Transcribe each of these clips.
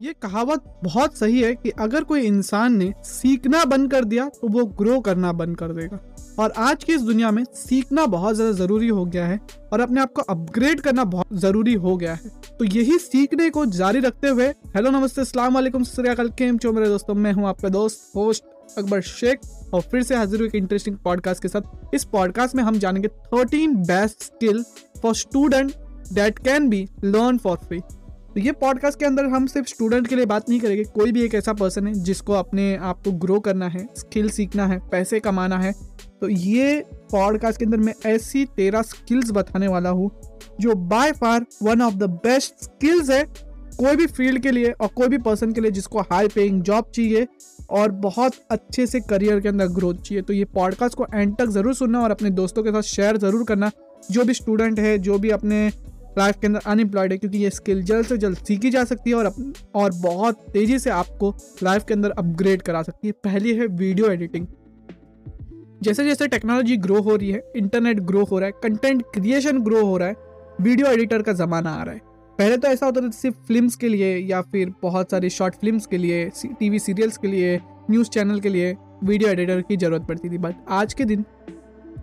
ये कहावत बहुत सही है कि अगर कोई इंसान ने सीखना बंद कर दिया तो वो ग्रो करना बंद कर देगा। और आज की इस दुनिया में सीखना बहुत ज़्यादा ज़रूरी हो गया है और अपने आप को अपग्रेड करना बहुत ज़रूरी हो गया है। तो यही सीखने को जारी रखते हुए, हेलो, नमस्ते, अस्सलाम वालेकुम सरियाकल केम चो मेरे दोस्तों, मैं हूँ आपका दोस्त होस्ट अकबर शेख, और फिर से हाजिर हुई इंटरेस्टिंग पॉडकास्ट के साथ। इस पॉडकास्ट में हम जानेंगे thirteen best skill for student that can be learn for free तो ये पॉडकास्ट के अंदर हम सिर्फ़ स्टूडेंट के लिए बात नहीं करेंगे। कोई भी एक ऐसा पर्सन है जिसको अपने आप को ग्रो करना है स्किल सीखना है, पैसे कमाना है। तो ये पॉडकास्ट के अंदर मैं ऐसी तेरह स्किल्स बताने वाला हूँ, जो by far one of the best skills है कोई भी फ़ील्ड के लिए और कोई भी पर्सन के लिए जिसको हाई पेइंग जॉब चाहिए और बहुत अच्छे से करियर के अंदर ग्रोथ चाहिए। तो ये पॉडकास्ट को एंड तक ज़रूर सुनना और अपने दोस्तों के साथ शेयर ज़रूर करना। जो भी स्टूडेंट है, जो भी अपने लाइफ के अंदर अनएम्प्लॉयड है, क्योंकि ये स्किल जल्द से जल्द सीखी जा सकती है और और बहुत तेज़ी से आपको लाइफ के अंदर अपग्रेड करा सकती है। पहली है वीडियो एडिटिंग। जैसे जैसे टेक्नोलॉजी ग्रो हो रही है, इंटरनेट ग्रो हो रहा है, कंटेंट क्रिएशन ग्रो हो रहा है, वीडियो एडिटर का ज़माना आ रहा है। पहले तो ऐसा होता था सिर्फ़ फिल्म्स के लिए या फिर बहुत सारी शॉर्ट फिल्म्स के लिए टीवी सीरियल्स के लिए, न्यूज़ चैनल के लिए वीडियो एडिटर की ज़रूरत पड़ती थी। बट आज के दिन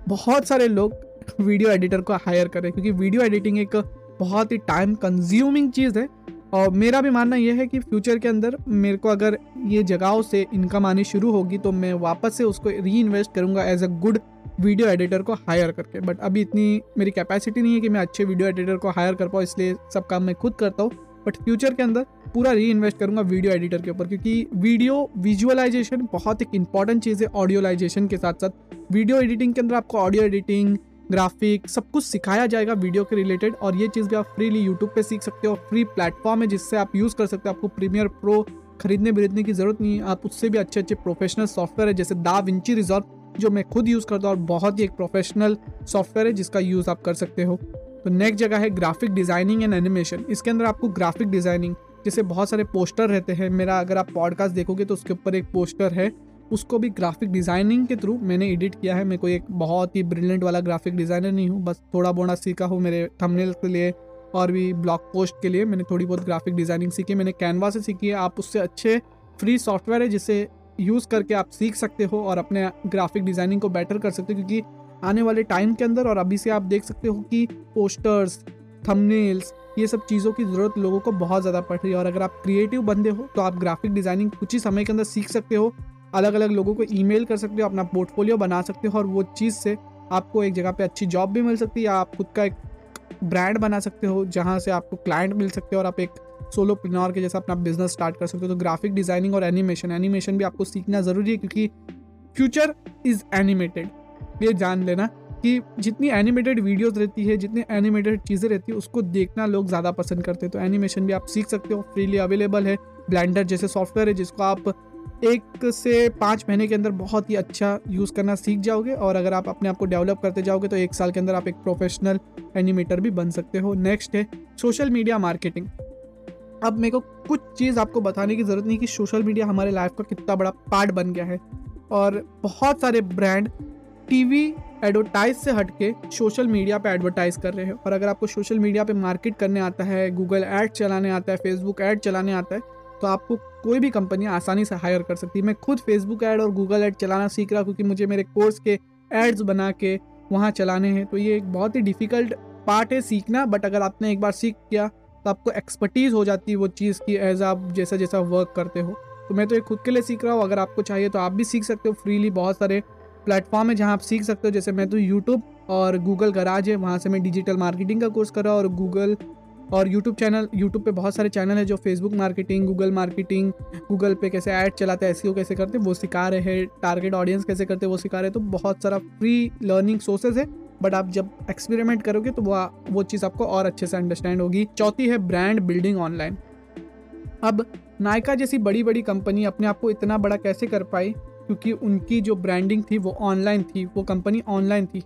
बहुत सारे लोग वीडियो एडिटर को हायर करें क्योंकि वीडियो एडिटिंग एक बहुत ही टाइम कंज्यूमिंग चीज़ है। और मेरा भी मानना यह है कि फ्यूचर के अंदर मेरे को अगर ये जगहों से इनकम आनी शुरू होगी तो मैं वापस से उसको री इन्वेस्ट करूँगा as a good video editor को हायर करके। बट अभी इतनी मेरी कैपेसिटी नहीं है कि मैं अच्छे वीडियो एडिटर को हायर कर पाऊँ, इसलिए सब काम मैं खुद करता हूँ। बट फ्यूचर के अंदर पूरा री इन्वेस्ट करूँगा वीडियो एडिटर के ऊपर, क्योंकि वीडियो विजुअलाइजेशन बहुत एक इंपॉर्टेंट चीज़ है ऑडियोलाइजेशन के साथ साथ वीडियो एडिटिंग के अंदर आपको ऑडियो एडिटिंग ग्राफिक सब कुछ सिखाया जाएगा वीडियो के रिलेटेड और ये चीज़ भी आप फ्रीली यूट्यूब पे सीख सकते हो फ्री प्लेटफॉर्म है जिससे आप यूज़ कर सकते हो। आपको प्रीमियर प्रो खरीदने खरीदने की ज़रूरत नहीं है, आप उससे भी अच्छे अच्छे प्रोफेशनल सॉफ्टवेयर है, जैसे दा विंची रिजॉल्व जो मैं खुद यूज़ करता हूँ और बहुत ही एक प्रोफेशनल सॉफ्टवेयर है जिसका यूज़ आप कर सकते हो। तो नेक्स्ट जगह है ग्राफिक डिज़ाइनिंग एंड एनिमेशन इसके अंदर आपको ग्राफिक डिज़ाइनिंग जैसे बहुत सारे पोस्टर रहते हैं। मेरा अगर आप पॉडकास्ट देखोगे तो उसके ऊपर एक पोस्टर है। उसको भी ग्राफिक डिज़ाइनिंग के थ्रू मैंने एडिट किया है। मैं कोई एक बहुत ही ब्रिलियंट वाला ग्राफिक डिज़ाइनर नहीं हूँ, बस थोड़ा बोड़ा सीखा हूँ मेरे थंबनेल के लिए और भी ब्लॉग पोस्ट के लिए। मैंने थोड़ी बहुत ग्राफिक डिज़ाइनिंग सीखी, मैंने कैनवा से सीखी है। आप उससे अच्छे फ्री सॉफ्टवेयर है जिसे यूज़ करके आप सीख सकते हो और अपने ग्राफिक डिज़ाइनिंग को बेटर कर सकते हो क्योंकि आने वाले टाइम के अंदर और अभी से आप देख सकते हो कि पोस्टर्स थंबनेल्स ये सब चीज़ों की ज़रूरत लोगों को बहुत ज़्यादा पड़ रही है। और अगर आप क्रिएटिव बंदे हो तो आप ग्राफिक डिज़ाइनिंग कुछ ही समय के अंदर सीख सकते हो। अलग अलग लोगों को ईमेल कर सकते हो, अपना पोर्टफोलियो बना सकते हो और वो चीज़ से आपको एक जगह पे अच्छी जॉब भी मिल सकती है या आप खुद का एक ब्रांड बना सकते हो, जहाँ से आपको क्लाइंट मिल सकते हो और आप एक सोलो पिनौर के जैसा अपना बिज़नेस स्टार्ट कर सकते हो। तो ग्राफिक डिज़ाइनिंग और एनिमेशन एनिमेशन भी आपको सीखना ज़रूरी है क्योंकि फ्यूचर इज़ एनिमेटेड। ये जान लेना कि जितनी एनिमेटेड वीडियोस रहती है, जितनी एनिमेटेड चीज़ें रहती है, उसको देखना लोग ज़्यादा पसंद करते हैं। तो एनिमेशन भी आप सीख सकते हो, फ्रीली अवेलेबल है। ब्लेंडर जैसे सॉफ्टवेयर है जिसको आप एक से पाँच महीने के अंदर बहुत ही अच्छा यूज़ करना सीख जाओगे और अगर आप अपने आप को डेवलप करते जाओगे तो एक साल के अंदर आप एक प्रोफेशनल एनिमेटर भी बन सकते हो। नेक्स्ट है सोशल मीडिया मार्केटिंग अब मेरे को कुछ चीज़ आपको बताने की ज़रूरत नहीं कि सोशल मीडिया हमारे लाइफ का कितना बड़ा पार्ट बन गया है। और बहुत सारे ब्रांड टीवी एडवर्टाइज से हटके सोशल मीडिया पे एडवर्टाइज कर रहे हैं। और अगर आपको सोशल मीडिया पे मार्केट करने आता है गूगल ऐड चलाने आता है फेसबुक ऐड चलाने आता है तो आपको कोई भी कंपनी आसानी से हायर कर सकती है। मैं खुद फेसबुक ऐड और गूगल ऐड चलाना सीख रहा हूँ क्योंकि मुझे मेरे कोर्स के एड्स बना के वहाँ चलाने हैं। तो ये एक बहुत ही डिफ़िकल्ट पार्ट है सीखना बट अगर आपने एक बार सीख किया तो आपको एक्सपर्टीज़ हो जाती है वो चीज़ की एज आप जैसा जैसा वर्क करते हो। तो मैं तो ये खुद के लिए सीख रहा हूँ। अगर आपको चाहिए तो आप भी सीख सकते हो। फ्रीली बहुत सारे प्लेटफॉर्म है जहाँ आप सीख सकते हो। जैसे मैं तो यूट्यूब और गूगल गराज है, वहाँ से मैं डिजिटल मार्केटिंग का कोर्स कर रहा हूँ और गूगल और यूट्यूब चैनल यूट्यूब पे बहुत सारे चैनल है जो Facebook marketing Google marketing Google पे कैसे ऐड चलाते हैं ऐसी कैसे करते वो सिखा रहे हैं टारगेट ऑडियंस कैसे करते वो सिखा रहे हैं। तो बहुत सारा फ्री लर्निंग सोर्सेज है बट आप जब एक्सपेरिमेंट करोगे तो वो वो चीज़ आपको और अच्छे से अंडरस्टैंड होगी। चौथी है ब्रांड बिल्डिंग ऑनलाइन अब नायका जैसी बड़ी बड़ी कंपनी अपने आप को इतना बड़ा कैसे कर पाई? क्योंकि उनकी जो ब्रांडिंग थी वो ऑनलाइन थी, वो कंपनी ऑनलाइन थी।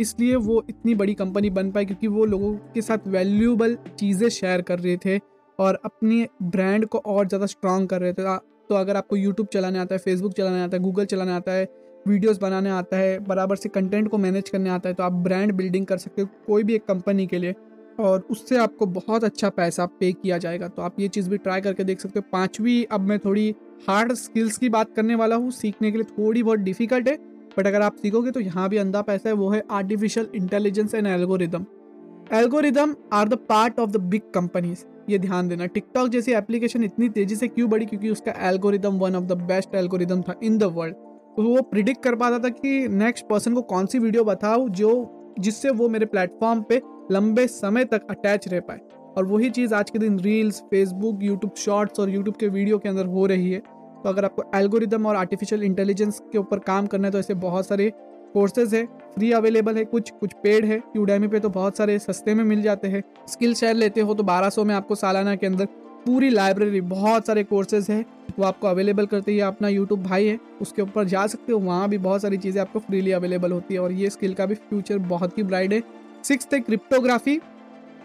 इसलिए वो इतनी बड़ी कंपनी बन पाई क्योंकि वो लोगों के साथ वैल्यूबल चीज़ें शेयर कर रहे थे और अपनी ब्रांड को और ज़्यादा स्ट्रॉन्ग कर रहे थे। तो अगर आपको यूट्यूब चलाने आता है फेसबुक चलाने आता है गूगल चलाने आता है वीडियोस बनाने आता है, बराबर से कंटेंट को मैनेज करने आता है तो आप ब्रांड बिल्डिंग कर सकते हो कोई भी एक कंपनी के लिए और उससे आपको बहुत अच्छा पैसा पे किया जाएगा। तो आप ये चीज़ भी ट्राई करके देख सकते हो। पांचवी, अब मैं थोड़ी हार्ड स्किल्स की बात करने वाला हूँ, सीखने के लिए थोड़ी बहुत डिफ़िकल्ट है बट अगर आप सीखोगे तो यहाँ भी अंधा पैसा है, वो है artificial intelligence and algorithm algorithm are the part of the big companies ये ध्यान देना टिकटॉक जैसी एप्लीकेशन इतनी तेज़ी से क्यों बढ़ी क्योंकि उसका algorithm one of the best algorithm था इन द वर्ल्ड तो वो प्रिडिक्ट कर पाता था कि नेक्स्ट पर्सन को कौन सी वीडियो बताओ जो, जिससे वो मेरे प्लेटफॉर्म पे लंबे समय तक अटैच रह पाए। और वही चीज़ आज के दिन रील्स फेसबुक यूट्यूब शॉर्ट्स और यूट्यूब के वीडियो के अंदर हो रही है। तो अगर आपको एल्गोरिदम और आर्टिफिशियल इंटेलिजेंस के ऊपर काम करना है तो ऐसे बहुत सारे कोर्सेज है। फ्री अवेलेबल है, कुछ कुछ पेड है। यूडेमी पे तो बहुत सारे सस्ते में मिल जाते हैं। स्किल शेयर लेते हो तो 1200 में आपको सालाना के अंदर पूरी लाइब्रेरी बहुत सारे कोर्सेज है, वो आपको अवेलेबल करते हैं। अपना यूट्यूब भाई है, उसके ऊपर जा सकते हो, वहाँ भी बहुत सारी चीज़ें आपको फ्रीली अवेलेबल होती है। और ये स्किल का भी फ्यूचर बहुत ही ब्राइट है। सिक्स है क्रिप्टोग्राफी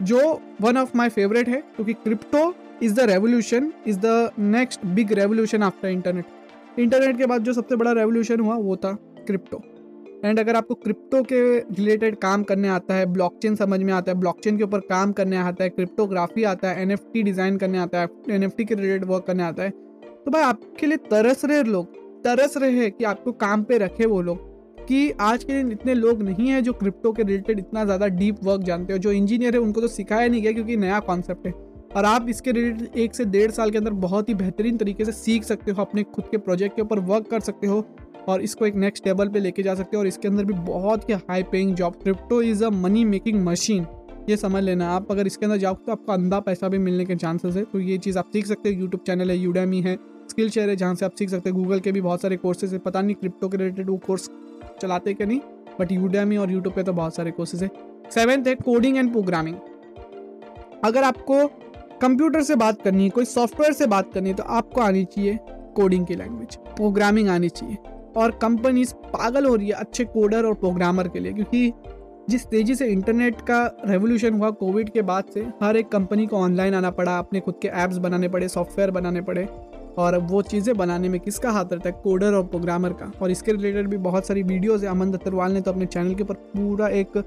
जो वन ऑफ़ माई फेवरेट है, क्योंकि crypto is the revolution is the next big revolution after internet internet के बाद जो सबसे बड़ा रेवोल्यूशन हुआ, वो था क्रिप्टो एंड अगर आपको क्रिप्टो के रिलेटेड काम करने आता है ब्लॉकचेन समझ में आता है ब्लॉकचेन के ऊपर काम करने आता है क्रिप्टोग्राफी आता है एनएफटी डिज़ाइन करने आता है एनएफटी के रिलेटेड वर्क करने आता है तो भाई आपके लिए तरस रहे लोग, तरस रहे हैं कि आपको काम पे रखे वो लोग, कि आज के दिन इतने लोग नहीं है जो क्रिप्टो के रिलेटेड इतना ज़्यादा डीप वर्क जानते हो, जो इंजीनियर है, उनको तो सिखाया नहीं गया क्योंकि नया कॉन्सेप्ट है। और आप इसके रिलेटेड एक से डेढ़ साल के अंदर बहुत ही बेहतरीन तरीके से सीख सकते हो, अपने खुद के प्रोजेक्ट के ऊपर वर्क कर सकते हो और इसको एक नेक्स्ट लेवल पे लेके जा सकते हो और इसके अंदर भी बहुत ही high paying job crypto is a money making machine ये समझ लेना, आप अगर इसके अंदर जाओ तो आपको अंधा पैसा भी मिलने के चांसेस है। तो ये चीज़ आप सीख सकते हो यूट्यूब चैनल है यूडेमी है स्किल शेयर है, जहाँ से आप सीख सकते हैं। गूगल के भी बहुत सारे कोर्सेज है। पता नहीं क्रिप्टो के रिलेटेड वो कोर्स चलाते कि नहीं बट यूडेमी और यूट्यूब पे तो बहुत सारे कोर्सेज है। सेवेंथ है कोडिंग एंड प्रोग्रामिंग अगर आपको कंप्यूटर से बात करनी है, कोई सॉफ्टवेयर से बात करनी है तो आपको आनी चाहिए कोडिंग की लैंग्वेज प्रोग्रामिंग आनी चाहिए। और कंपनीज़ पागल हो रही है अच्छे कोडर और प्रोग्रामर के लिए, क्योंकि जिस तेज़ी से इंटरनेट का रेवोल्यूशन हुआ कोविड के बाद से, हर एक कंपनी को ऑनलाइन आना पड़ा, अपने खुद के ऐप्स बनाने पड़े सॉफ्टवेयर बनाने पड़े, और वो चीज़ें बनाने में किसका हाथ रहता है? कोडर और प्रोग्रामर का। और इसके रिलेटेड भी बहुत सारी वीडियोज़ है। अमन दत्तरवाल ने तो अपने चैनल के ऊपर पूरा एक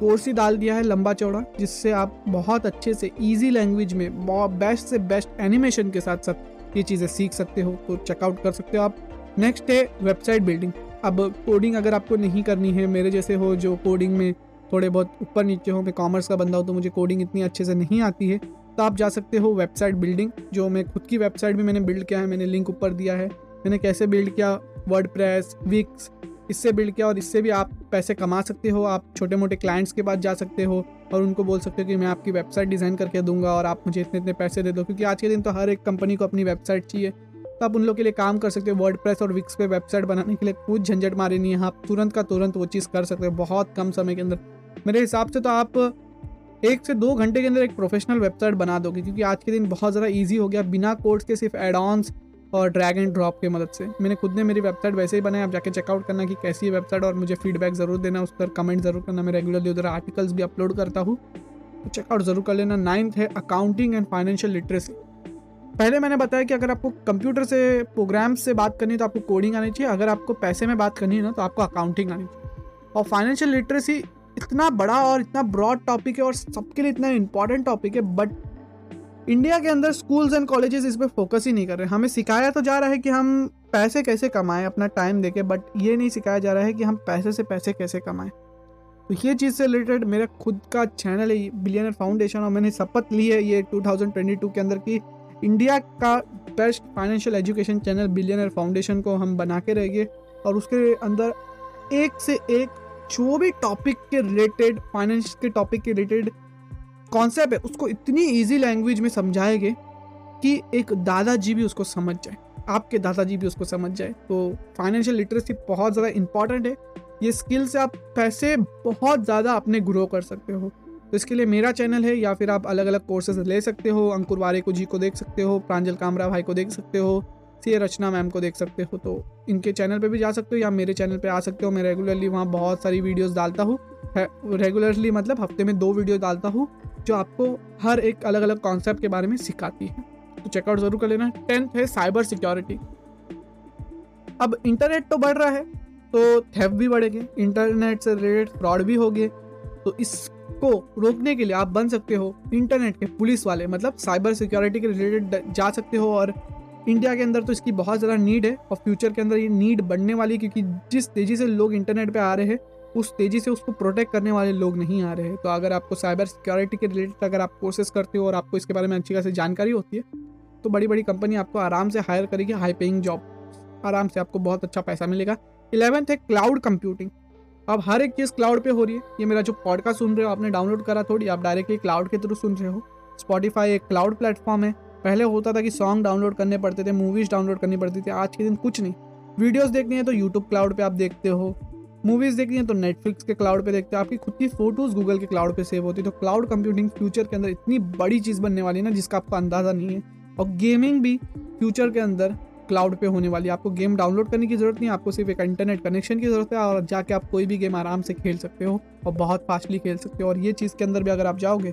कोर्स ही डाल दिया है लंबा चौड़ा, जिससे आप बहुत अच्छे से ईजी लैंग्वेज में बेस्ट से बेस्ट एनिमेशन के साथ साथ ये चीज़ें सीख सकते हो तो चेकआउट कर सकते हो आप। नेक्स्ट है वेबसाइट बिल्डिंग अब कोडिंग अगर आपको नहीं करनी है, मेरे जैसे हो जो कोडिंग में थोड़े बहुत ऊपर नीचे हो, मैं कॉमर्स का बंदा हूँ तो मुझे कोडिंग इतनी अच्छे से नहीं आती है तो आप जा सकते हो वेबसाइट बिल्डिंग जो मैं खुद की वेबसाइट भी मैंने बिल्ड किया है, मैंने लिंक ऊपर दिया है, मैंने कैसे बिल्ड किया वर्ड प्रेस विक्स इससे बिल्ड किया और इससे भी आप पैसे कमा सकते हो, आप छोटे मोटे क्लाइंट्स के पास जा सकते हो और उनको बोल सकते हो कि मैं आपकी वेबसाइट डिज़ाइन करके दूँगा और आप मुझे इतने इतने पैसे दे दो। क्योंकि आज के दिन तो हर एक कंपनी को अपनी वेबसाइट चाहिए। तो आप उन लोग के लिए काम कर सकते हो वर्ड और विक्स पे वेबसाइट बनाने के लिए कुछ झंझट मारे नहीं है। आप तुरंत का तुरंत वो चीज़ कर सकते हो, बहुत कम समय के अंदर। मेरे हिसाब से तो आप एक से दो घंटे के अंदर एक प्रोफेशनल वेबसाइट बना दोगे, क्योंकि आज के दिन बहुत ज़्यादा ईजी हो गया। बिना कोर्स के सिर्फ़ एड ऑन्स और ड्रैग एंड ड्रॉप की मदद से। मैंने खुद ने मेरी वेबसाइट वैसे ही बनाया आप जाके चेकआउट करना कि कैसी है वेबसाइट और मुझे फीडबैक ज़रूर देना, उस पर कमेंट ज़रूर करना। मैं रेगुलरली उधर आर्टिकल्स भी अपलोड करता हूँ। तो चेकआउट ज़रूर कर लेना। नाइन्थ है अकाउंटिंग एंड फाइनेंशियल लिटरेसी पहले मैंने बताया कि अगर आपको कंप्यूटर से प्रोग्राम से बात करनी है तो आपको कोडिंग आनी चाहिए। अगर आपको पैसे में बात करनी है ना तो आपको अकाउंटिंग आनी चाहिए। और फाइनेंशियल लिटरेसी इतना बड़ा और इतना ब्रॉड टॉपिक है और सबके लिए इतना इंपॉर्टेंट टॉपिक है बट इंडिया के अंदर स्कूल्स एंड कॉलेजेस इस पर फोकस ही नहीं कर रहे। हमें सिखाया तो जा रहा है कि हम पैसे कैसे कमाएँ, अपना टाइम देके बट ये नहीं सिखाया जा रहा है कि हम पैसे से पैसे कैसे कमाएँ। तो ये चीज़ से रिलेटेड मेरा खुद का चैनल है बिलियनर फाउंडेशन और मैंने शपथ ली है ये 2022 के अंदर की इंडिया का best financial education channel Billionaire Foundation को हम बना के रहेंगे और उसके अंदर एक से एक जो भी टॉपिक के रिलेटेड फाइनेंस के टॉपिक के रिलेटेड कॉन्सेप्ट है, उसको इतनी ईजी लैंग्वेज में समझाएँगे कि एक दादाजी भी उसको समझ जाए। आपके दादाजी भी उसको समझ जाए। तो फाइनेंशियल लिटरेसी बहुत ज़्यादा इंपॉर्टेंट है। ये स्किल से आप पैसे बहुत ज़्यादा अपने ग्रो कर सकते हो। तो इसके लिए मेरा चैनल है, या फिर आप अलग अलग कोर्सेज ले सकते हो। अंकुर वारे को जी को देख सकते हो, प्रांजल कामरा भाई को देख सकते हो सी रचना मैम को देख सकते हो। तो इनके चैनल पे भी जा सकते हो, या मेरे चैनल पे आ सकते हो। मैं रेगुलरली वहाँ बहुत सारी वीडियोस डालता हूँ। रेगुलरली मतलब हफ़्ते में दो वीडियो डालता हूँ। जो आपको हर एक अलग अलग कॉन्सेप्ट के बारे में सिखाती है। तो चेकआउट ज़रूर कर लेना। टेंथ है साइबर सिक्योरिटी अब इंटरनेट तो बढ़ रहा है तो थेफ भी बढ़ेंगे इंटरनेट से रिलेटेड फ्रॉड भी होंगे। तो इसको रोकने के लिए आप बन सकते हो इंटरनेट के पुलिस वाले मतलब साइबर सिक्योरिटी के रिलेटेड जा सकते हो और इंडिया के अंदर तो इसकी बहुत ज़्यादा नीड है और फ्यूचर के अंदर ये नीड बढ़ने वाली है क्योंकि जिस तेज़ी से लोग इंटरनेट पे आ रहे हैं उस तेज़ी से उसको प्रोटेक्ट करने वाले लोग नहीं आ रहे हैं। तो अगर आपको साइबर सिक्योरिटी के रिलेटेड अगर आप कोर्सेज करते हो और आपको इसके बारे में अच्छी खासी जानकारी होती है तो बड़ी बड़ी कंपनी आपको आराम से हायर करेगी हाई पेइंग जॉब आराम से आपको बहुत अच्छा पैसा मिलेगा। इलेवेंथ है क्लाउड कंप्यूटिंग अब हर एक चीज़ क्लाउड पे हो रही है। ये मेरा जो पॉडकास्ट सुन रहे हो, आपने डाउनलोड करा थोड़ी, आप डायरेक्टली क्लाउड के थ्रू सुन रहे हो। स्पॉटीफाई एक क्लाउड प्लेटफॉर्म है। पहले होता था कि सॉन्ग डाउनलोड करने पड़ते थे मूवीज़ डाउनलोड करनी पड़ती थी, आज के दिन कुछ नहीं। वीडियोस देखनी है तो यूट्यूब क्लाउड पे आप देखते हो। मूवीज़ देखनी है तो नेटफ्लिक्स के क्लाउड पे देखते हो। आपकी खुद की फ़ोटोज़ गूगल के क्लाउड पे सेव होती है। तो क्लाउड कंप्यूटिंग फ्यूचर के अंदर इतनी बड़ी चीज़ बनने वाली है ना, जिसका आपको अंदाज़ा नहीं है। और गेमिंग भी फ्यूचर के अंदर क्लाउड पे होने वाली है। आपको गेम डाउनलोड करने की ज़रूरत नहीं आपको सिर्फ़ एक इंटरनेट कनेक्शन की ज़रूरत है और जाके आप कोई भी गेम आराम से खेल सकते हो और बहुत फास्टली खेल सकते हो। और ये चीज़ के अंदर भी अगर आप जाओगे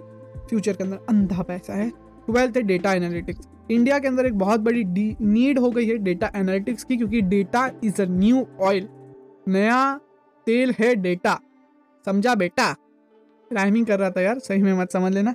फ्यूचर के अंदर अंधा पैसा है। ट्वेल्थ है डेटा एनालिटिक्स इंडिया के अंदर एक बहुत बड़ी नीड हो गई है डेटा एनालिटिक्स की, क्योंकि data is a new oil नया तेल है डेटा। समझा बेटा? राइमिंग कर रहा था यार, सही में मत समझ लेना।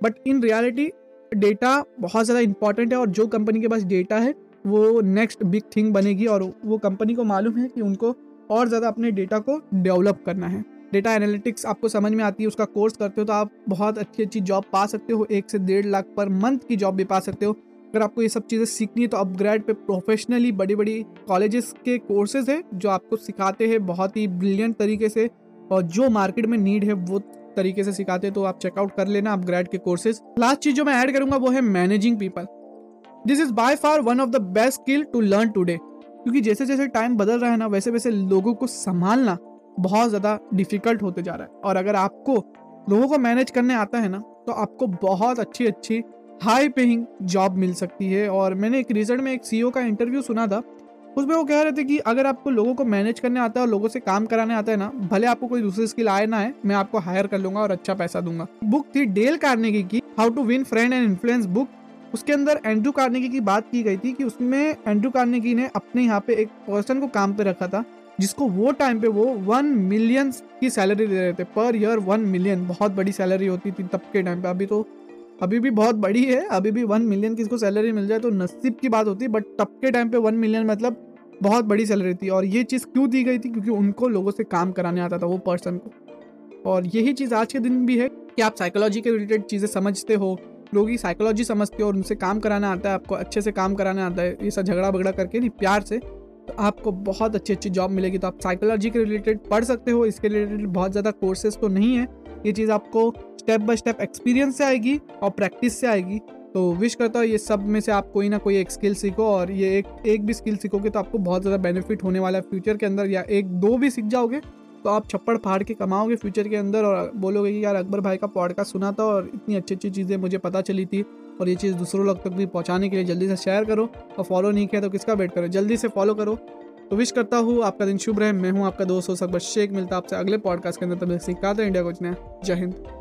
बट इन रियलिटी डेटा बहुत ज़्यादा इंपॉर्टेंट है और जो कंपनी के पास डेटा है, वो नेक्स्ट बिग थिंग बनेगी और वो कंपनी को मालूम है कि उनको और ज़्यादा अपने डेटा को डेवलप करना है। डेटा एनालिटिक्स आपको समझ में आती है, उसका कोर्स करते हो तो आप बहुत अच्छी अच्छी जॉब पा सकते हो, एक से डेढ़ लाख पर मंथ की जॉब भी पा सकते हो। अगर आपको ये सब चीज़ें सीखनी है तो अपग्रेड पे प्रोफेशनली बड़ी बड़ी कॉलेजेस के कोर्सेज है, जो आपको सिखाते हैं बहुत ही ब्रिलियंट तरीके से और जो मार्केट में नीड है, वो तरीके से सिखाते हैं तो आप चेकआउट कर लेना अपग्रेड के कोर्सेज लास्ट चीज़ जो मैं ऐड करूँगा, वो है managing people this is by far one of the best skill to learn today क्योंकि जैसे जैसे टाइम बदल रहा है ना वैसे वैसे लोगों को संभालना बहुत ज़्यादा डिफ़िकल्ट होते जा रहा है। और अगर आपको लोगों को मैनेज करने आता है ना तो आपको बहुत अच्छी अच्छी हाई पेइंग जॉब मिल सकती है। और मैंने एक रिसेंट में एक सीईओ का इंटरव्यू सुना था। उसमें वो कह रहे थे कि अगर आपको लोगों को मैनेज करने आता है और लोगों से काम कराने आता है ना, भले आपको कोई दूसरी स्किल आए ना है मैं आपको हायर कर लूँगा और अच्छा पैसा दूँगा। बुक थी डेल कार्नेगी की how to win friend and influence book उसके अंदर एंड्रू कार्नेगी की बात की गई थी कि उसमें एंड्रू कार्नेगी ने अपने यहाँ पे एक पर्सन को काम पे रखा था, जिसको वो टाइम पे वो वन मिलियन की सैलरी दे रहे थे। पर ईयर वन मिलियन बहुत बड़ी सैलरी होती थी तब के टाइम पे। अभी तो अभी भी बहुत बड़ी है, अभी भी वन मिलियन किसको सैलरी मिल जाए तो नसीब की बात होती है बट तब के टाइम पे वन मिलियन मतलब बहुत बड़ी सैलरी थी। और ये चीज़ क्यों दी गई थी? क्योंकि उनको लोगों से काम कराने आता था वो पर्सन को। और यही चीज़ आज के दिन भी है कि आप साइकोलॉजी के रिलेटेड चीज़ें समझते हो, लोग की साइकोलॉजी समझते हो और उनसे काम कराना आता है, आपको अच्छे से काम कराना आता है, ये सब झगड़ा बगड़ा करके नहीं, प्यार से तो आपको बहुत अच्छी अच्छी जॉब मिलेगी। तो आप साइकोलॉजी के रिलेटेड पढ़ सकते हो, इसके रिलेटेड बहुत ज़्यादा कोर्सेज तो नहीं है, ये चीज़ आपको स्टेप बाय स्टेप एक्सपीरियंस से आएगी और प्रैक्टिस से आएगी। तो विश करता हूँ ये सब में से आप कोई ना कोई एक स्किल सीखो और ये एक एक भी स्किल सीखोगे तो आपको बहुत ज़्यादा बेनिफिट होने वाला है फ्यूचर के अंदर या एक, दो भी सीख जाओगे तो आप छप्पड़ फाड़ के कमाओगे फ्यूचर के अंदर और बोलोगे कि यार अकबर भाई का पॉडकास्ट सुना था और इतनी अच्छी अच्छी चीज़ें मुझे पता चली थी और ये चीज़ दूसरों लोग तक भी पहुँचाने के लिए जल्दी से शेयर करो और फॉलो नहीं किया तो किसका वेट करो? जल्दी से फॉलो करो। तो विश करता हूँ आपका दिन शुभ रहे। मैं हूँ आपका दोस्त हो सकबर शेख मिलता आपसे अगले पॉडकास्ट के अंदर। तब सिखाते इंडिया कुछ नया जय हिंद।